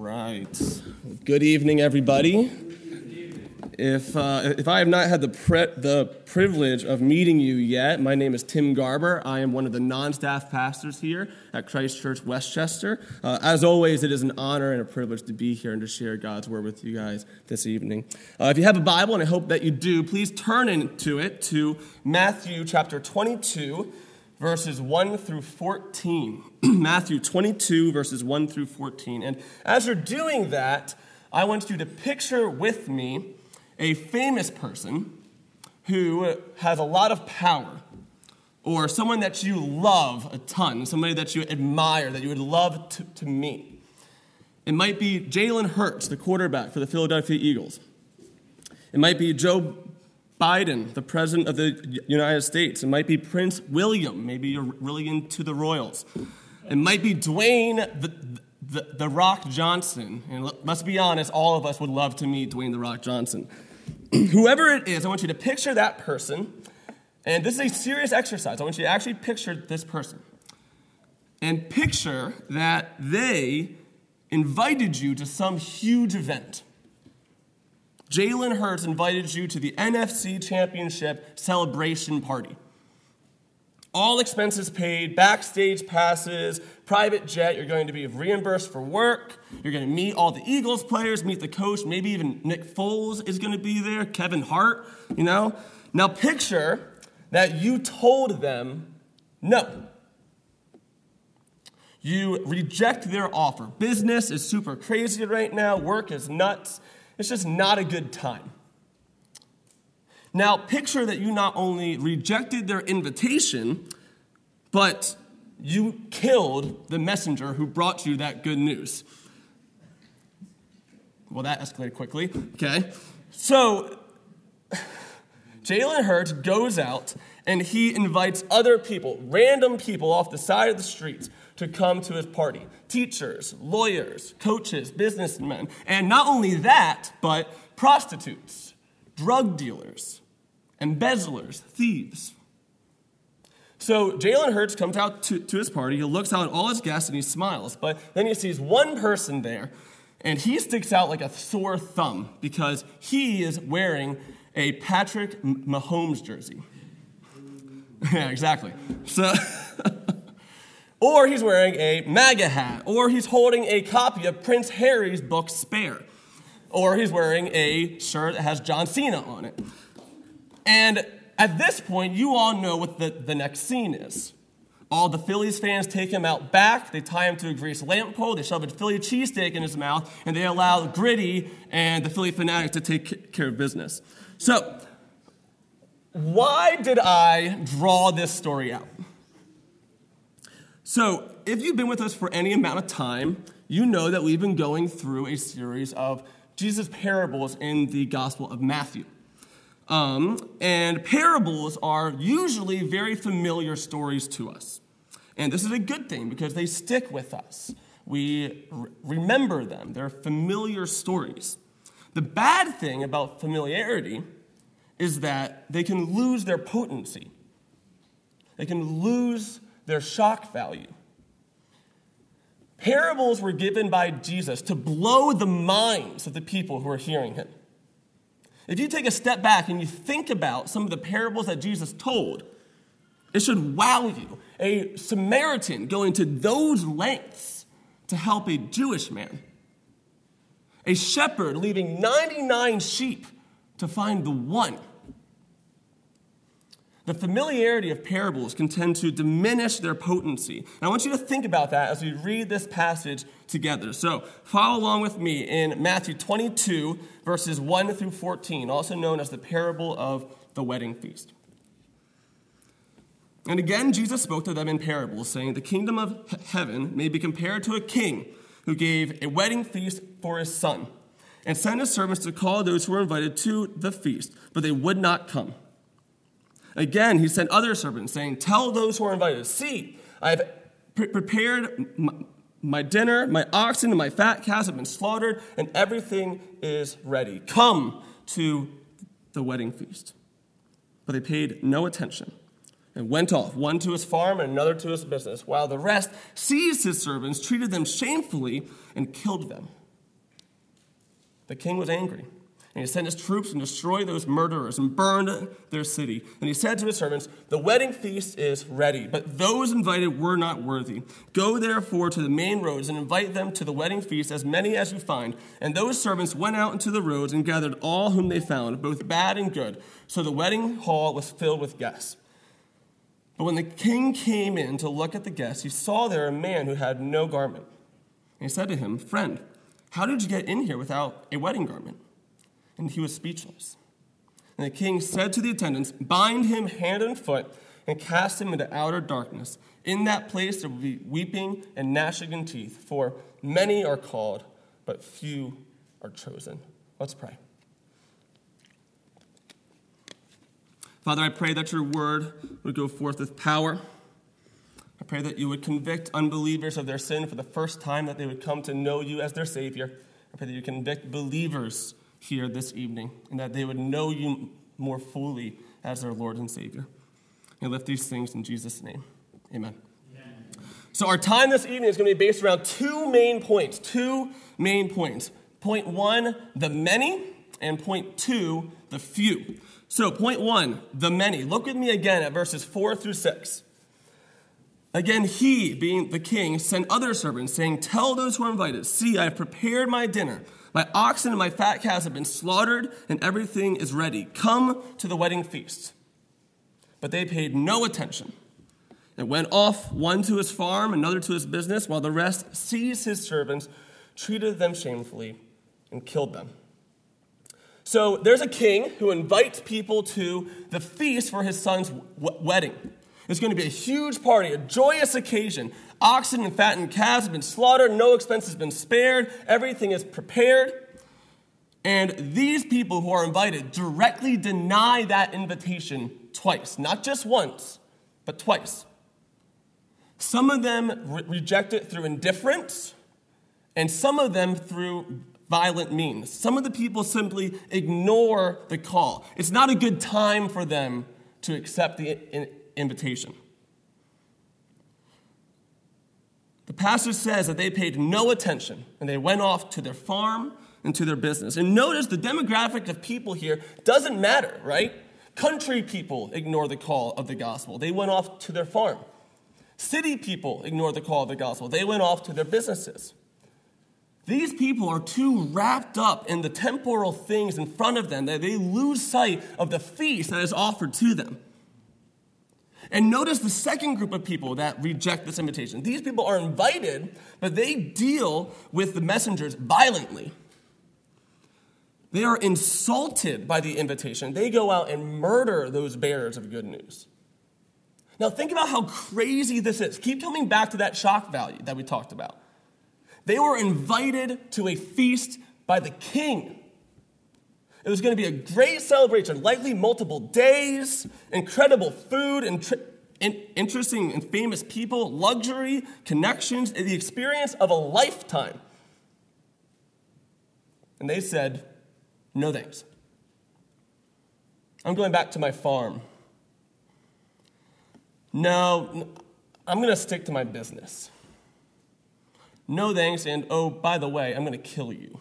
right. Good evening, everybody. If, uh, if I have not had the, pre- the privilege of meeting you yet, my name is Tim Garber. I am one of the non staff pastors here at Christ Church Westchester. Uh, as always, it is an honor and a privilege to be here and to share God's word with you guys this evening. Uh, if you have a Bible, and I hope that you do, please turn into it to Matthew chapter 22 verses 1 through 14. Matthew 22, verses 1 through 14. And as you're doing that, I want you to picture with me a famous person who has a lot of power, or someone that you love a ton, somebody that you admire, that you would love to, to meet. It might be Jalen Hurts, the quarterback for the Philadelphia Eagles. It might be Joe Biden, the President of the United States. It might be Prince William. Maybe you're really into the royals. It might be Dwayne the, the, the Rock Johnson. And let's be honest, all of us would love to meet Dwayne the Rock Johnson. Whoever it is, I want you to picture that person. And this is a serious exercise. I want you to actually picture this person. And picture that they invited you to some huge event Jalen Hurts invited you to the NFC Championship celebration party. All expenses paid, backstage passes, private jet. You're going to be reimbursed for work. You're going to meet all the Eagles players, meet the coach. Maybe even Nick Foles is going to be there, Kevin Hart, you know? Now picture that you told them no. You reject their offer. Business is super crazy right now, work is nuts. It's just not a good time. Now, picture that you not only rejected their invitation, but you killed the messenger who brought you that good news. Well, that escalated quickly. Okay. So, Jalen Hurts goes out and he invites other people, random people off the side of the streets, to come to his party teachers, lawyers, coaches, businessmen. And not only that, but prostitutes, drug dealers, embezzlers, thieves. So Jalen Hurts comes out to, to his party. He looks out at all his guests and he smiles. But then he sees one person there, and he sticks out like a sore thumb because he is wearing a Patrick Mahomes jersey. yeah, exactly. So. Or he's wearing a MAGA hat. Or he's holding a copy of Prince Harry's book, Spare. Or he's wearing a shirt that has John Cena on it. And at this point, you all know what the, the next scene is. All the Phillies fans take him out back, they tie him to a greased lamp pole, they shove a Philly cheesesteak in his mouth, and they allow Gritty and the Philly Phanatic to take care of business. So, why did I draw this story out? So, if you've been with us for any amount of time, you know that we've been going through a series of Jesus' parables in the Gospel of Matthew. Um, and parables are usually very familiar stories to us. And this is a good thing because they stick with us. We remember them, they're familiar stories. The bad thing about familiarity is that they can lose their potency, they can lose their shock value. Parables were given by Jesus to blow the minds of the people who are hearing him. If you take a step back and you think about some of the parables that Jesus told, it should wow you. A Samaritan going to those lengths to help a Jewish man. A shepherd leaving 99 sheep to find the one. The familiarity of parables can tend to diminish their potency. And I want you to think about that as we read this passage together. So, follow along with me in Matthew 22, verses 1 through 14, also known as the parable of the wedding feast. And again, Jesus spoke to them in parables, saying, The kingdom of heaven may be compared to a king who gave a wedding feast for his son, and sent his servants to call those who were invited to the feast, but they would not come. Again, he sent other servants, saying, Tell those who are invited, see, I have pre- prepared my, my dinner, my oxen and my fat calves have been slaughtered, and everything is ready. Come to the wedding feast. But they paid no attention and went off, one to his farm and another to his business, while the rest seized his servants, treated them shamefully, and killed them. the king was angry. And he sent his troops and destroyed those murderers and burned their city. And he said to his servants, The wedding feast is ready, but those invited were not worthy. Go therefore to the main roads and invite them to the wedding feast, as many as you find. And those servants went out into the roads and gathered all whom they found, both bad and good. So the wedding hall was filled with guests. But when the king came in to look at the guests, he saw there a man who had no garment. And he said to him, Friend, how did you get in here without a wedding garment? And he was speechless. And the king said to the attendants, Bind him hand and foot and cast him into outer darkness. In that place there will be weeping and gnashing of teeth, for many are called, but few are chosen. Let's pray. Father, I pray that your word would go forth with power. I pray that you would convict unbelievers of their sin for the first time, that they would come to know you as their Savior. I pray that you convict believers here this evening, and that they would know you more fully as their Lord and Savior. And lift these things in Jesus' name. Amen. Amen. So, our time this evening is going to be based around two main points. Two main points. Point one, the many, and point two, the few. So, point one, the many. Look with me again at verses four through six. Again, he, being the king, sent other servants, saying, Tell those who are invited, see, I have prepared my dinner. My oxen and my fat calves have been slaughtered, and everything is ready. Come to the wedding feast. But they paid no attention and went off, one to his farm, another to his business, while the rest seized his servants, treated them shamefully, and killed them. So there's a king who invites people to the feast for his son's wedding. It's going to be a huge party, a joyous occasion. Oxen and fattened calves have been slaughtered, no expense has been spared, everything is prepared. And these people who are invited directly deny that invitation twice, not just once, but twice. Some of them re- reject it through indifference, and some of them through violent means. Some of the people simply ignore the call. It's not a good time for them to accept the invitation. The passage says that they paid no attention and they went off to their farm and to their business. And notice the demographic of people here doesn't matter, right? Country people ignore the call of the gospel. They went off to their farm. City people ignore the call of the gospel. They went off to their businesses. These people are too wrapped up in the temporal things in front of them that they lose sight of the feast that is offered to them. And notice the second group of people that reject this invitation. These people are invited, but they deal with the messengers violently. They are insulted by the invitation. They go out and murder those bearers of good news. Now, think about how crazy this is. Keep coming back to that shock value that we talked about. They were invited to a feast by the king. It was going to be a great celebration, likely multiple days, incredible food, and tri- interesting and famous people, luxury, connections, the experience of a lifetime. And they said, no thanks. I'm going back to my farm. No, I'm going to stick to my business. No thanks, and oh, by the way, I'm going to kill you.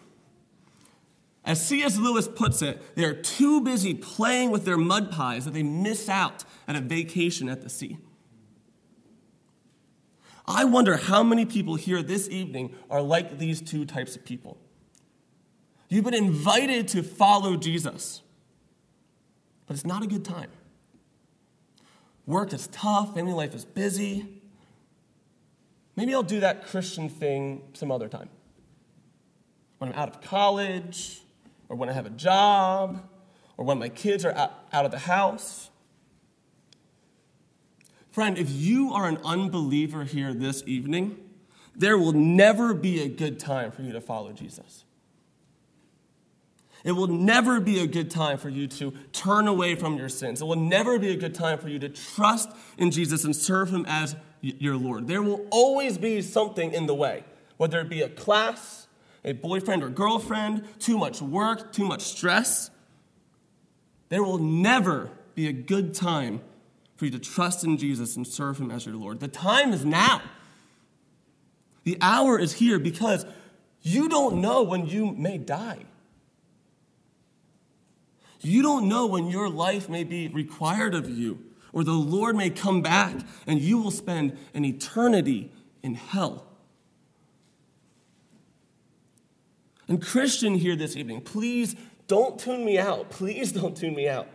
As C.S. Lewis puts it, they are too busy playing with their mud pies that they miss out at a vacation at the sea. I wonder how many people here this evening are like these two types of people. You've been invited to follow Jesus, but it's not a good time. Work is tough, family life is busy. Maybe I'll do that Christian thing some other time. When I'm out of college, or when I have a job, or when my kids are out of the house. Friend, if you are an unbeliever here this evening, there will never be a good time for you to follow Jesus. It will never be a good time for you to turn away from your sins. It will never be a good time for you to trust in Jesus and serve Him as your Lord. There will always be something in the way, whether it be a class, a boyfriend or girlfriend, too much work, too much stress. There will never be a good time for you to trust in Jesus and serve Him as your Lord. The time is now. The hour is here because you don't know when you may die. You don't know when your life may be required of you, or the Lord may come back and you will spend an eternity in hell. And, Christian, here this evening, please don't tune me out. Please don't tune me out.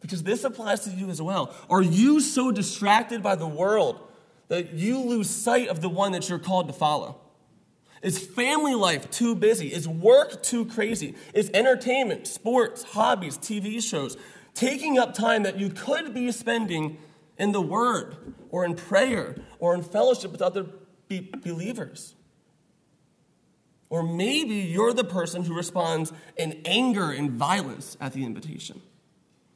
Because this applies to you as well. Are you so distracted by the world that you lose sight of the one that you're called to follow? Is family life too busy? Is work too crazy? Is entertainment, sports, hobbies, TV shows taking up time that you could be spending in the Word or in prayer or in fellowship with other be- believers? Or maybe you're the person who responds in anger and violence at the invitation.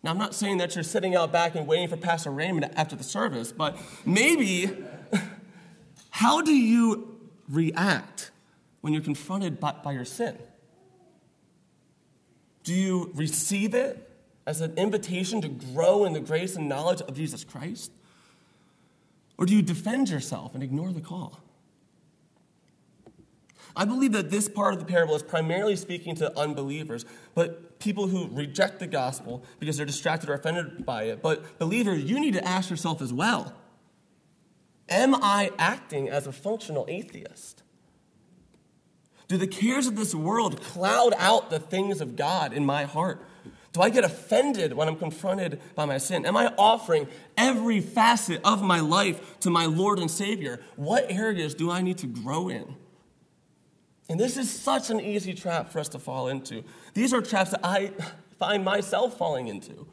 Now, I'm not saying that you're sitting out back and waiting for Pastor Raymond after the service, but maybe how do you react when you're confronted by, by your sin? Do you receive it as an invitation to grow in the grace and knowledge of Jesus Christ? Or do you defend yourself and ignore the call? I believe that this part of the parable is primarily speaking to unbelievers, but people who reject the gospel because they're distracted or offended by it. But, believer, you need to ask yourself as well Am I acting as a functional atheist? Do the cares of this world cloud out the things of God in my heart? Do I get offended when I'm confronted by my sin? Am I offering every facet of my life to my Lord and Savior? What areas do I need to grow in? And this is such an easy trap for us to fall into. These are traps that I find myself falling into.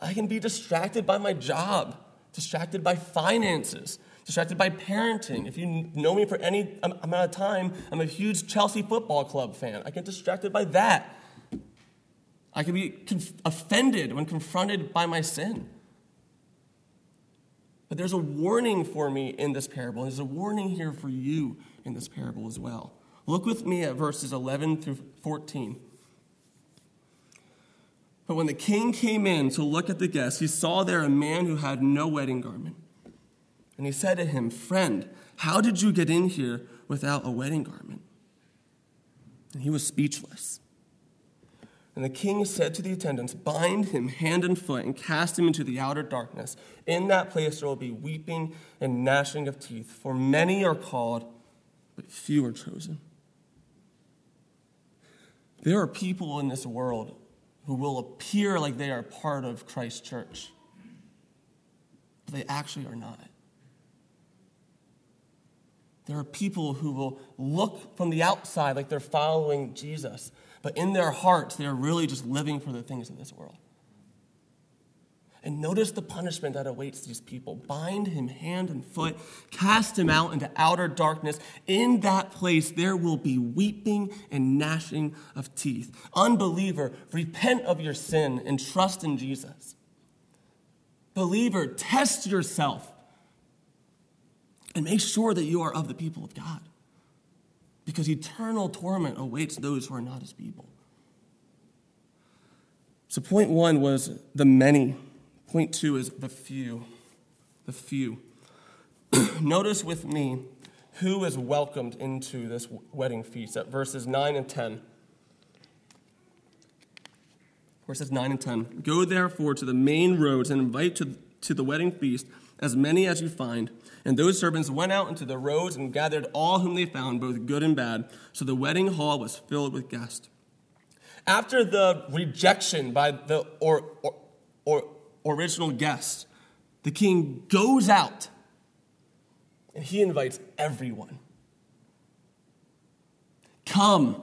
I can be distracted by my job, distracted by finances, distracted by parenting. If you know me for any amount of time, I'm a huge Chelsea Football Club fan. I get distracted by that. I can be conf- offended when confronted by my sin. But there's a warning for me in this parable. There's a warning here for you in this parable as well. Look with me at verses 11 through 14. But when the king came in to look at the guests, he saw there a man who had no wedding garment. And he said to him, Friend, how did you get in here without a wedding garment? And he was speechless. And the king said to the attendants, Bind him hand and foot and cast him into the outer darkness. In that place there will be weeping and gnashing of teeth, for many are called, but few are chosen. There are people in this world who will appear like they are part of Christ's church, but they actually are not. There are people who will look from the outside like they're following Jesus, but in their hearts, they are really just living for the things of this world. And notice the punishment that awaits these people. Bind him hand and foot, cast him out into outer darkness. In that place, there will be weeping and gnashing of teeth. Unbeliever, repent of your sin and trust in Jesus. Believer, test yourself and make sure that you are of the people of God. Because eternal torment awaits those who are not his people. So, point one was the many. Point two is the few. The few. Notice with me who is welcomed into this wedding feast at verses 9 and 10. Verses 9 and 10. Go therefore to the main roads and invite to, to the wedding feast as many as you find. And those servants went out into the roads and gathered all whom they found, both good and bad. So the wedding hall was filled with guests. After the rejection by the or, or, or original guest, the king goes out and he invites everyone. Come,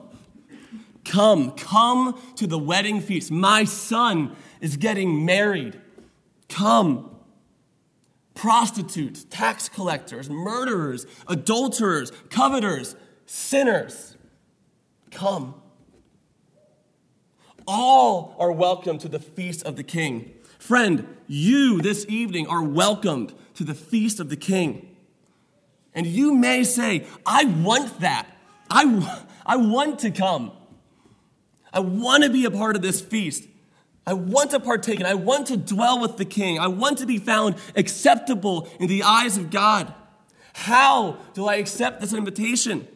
come, come to the wedding feast. My son is getting married. Come. Prostitutes, tax collectors, murderers, adulterers, coveters, sinners, come. All are welcome to the feast of the king. Friend, you this evening are welcomed to the feast of the king. And you may say, I want that. I, I want to come. I want to be a part of this feast. I want to partake and I want to dwell with the king. I want to be found acceptable in the eyes of God. How do I accept this invitation?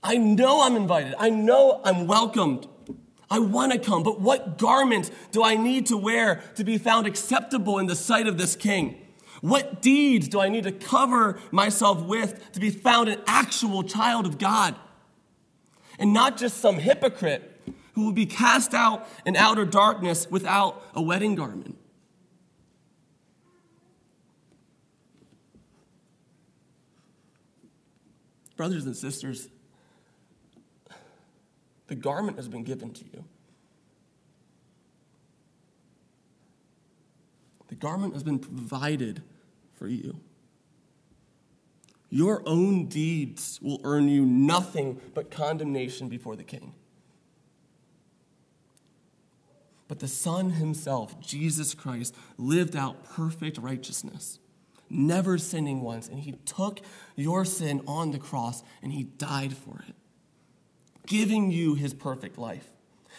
I know I'm invited. I know I'm welcomed. I want to come, but what garment do I need to wear to be found acceptable in the sight of this king? What deeds do I need to cover myself with to be found an actual child of God? And not just some hypocrite who will be cast out in outer darkness without a wedding garment. Brothers and sisters, the garment has been given to you. The garment has been provided for you. Your own deeds will earn you nothing but condemnation before the king. But the Son himself, Jesus Christ, lived out perfect righteousness, never sinning once, and he took your sin on the cross and he died for it, giving you his perfect life.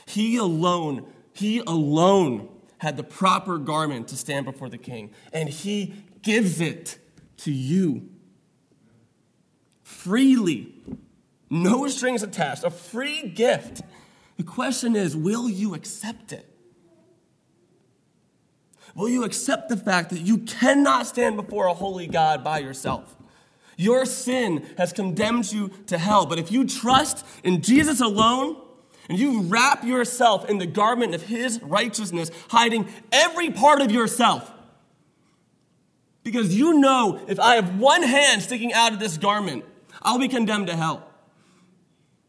He alone, he alone had the proper garment to stand before the king, and he gives it to you freely, no strings attached, a free gift. The question is will you accept it? Will you accept the fact that you cannot stand before a holy God by yourself? Your sin has condemned you to hell, but if you trust in Jesus alone, and you wrap yourself in the garment of his righteousness, hiding every part of yourself, because you know if I have one hand sticking out of this garment, I'll be condemned to hell.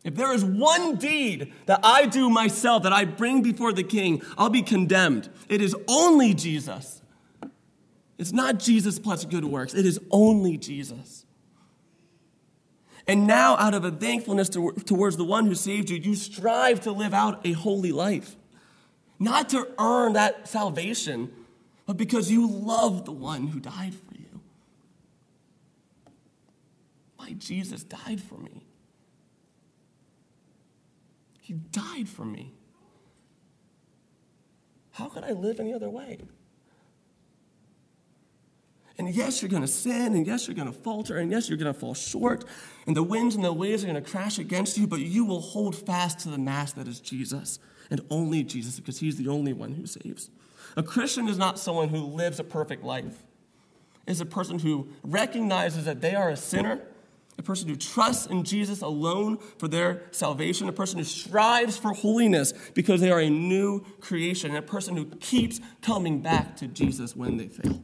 If there is one deed that I do myself that I bring before the king, I'll be condemned. It is only Jesus. It's not Jesus plus good works, it is only Jesus. And now, out of a thankfulness to, towards the one who saved you, you strive to live out a holy life. Not to earn that salvation, but because you love the one who died for you. My Jesus died for me. He died for me. How could I live any other way? And yes, you're going to sin, and yes, you're going to falter, and yes, you're going to fall short, and the winds and the waves are going to crash against you, but you will hold fast to the mast that is Jesus, and only Jesus, because He's the only one who saves. A Christian is not someone who lives a perfect life, is a person who recognizes that they are a sinner, a person who trusts in Jesus alone for their salvation, a person who strives for holiness because they are a new creation, and a person who keeps coming back to Jesus when they fail.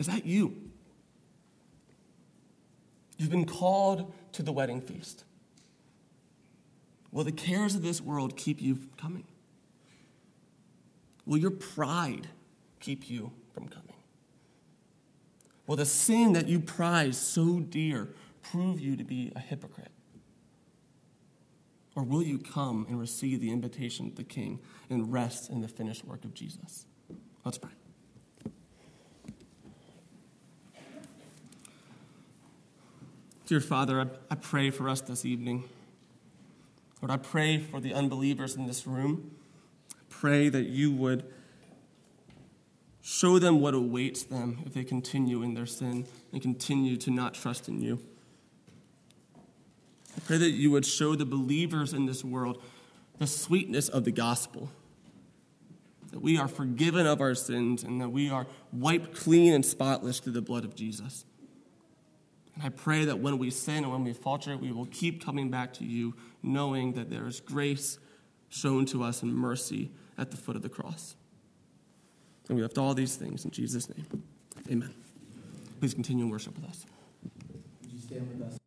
Is that you? You've been called to the wedding feast. Will the cares of this world keep you from coming? Will your pride keep you from coming? Will the sin that you prize so dear prove you to be a hypocrite? Or will you come and receive the invitation of the King and rest in the finished work of Jesus? Let's pray. Dear Father, I, I pray for us this evening. Lord, I pray for the unbelievers in this room. Pray that you would show them what awaits them if they continue in their sin and continue to not trust in you. I pray that you would show the believers in this world the sweetness of the gospel. That we are forgiven of our sins and that we are wiped clean and spotless through the blood of Jesus. And I pray that when we sin and when we falter, we will keep coming back to you, knowing that there is grace shown to us and mercy at the foot of the cross. And we lift all these things in Jesus' name. Amen. Please continue in worship with us. Would you stand with us?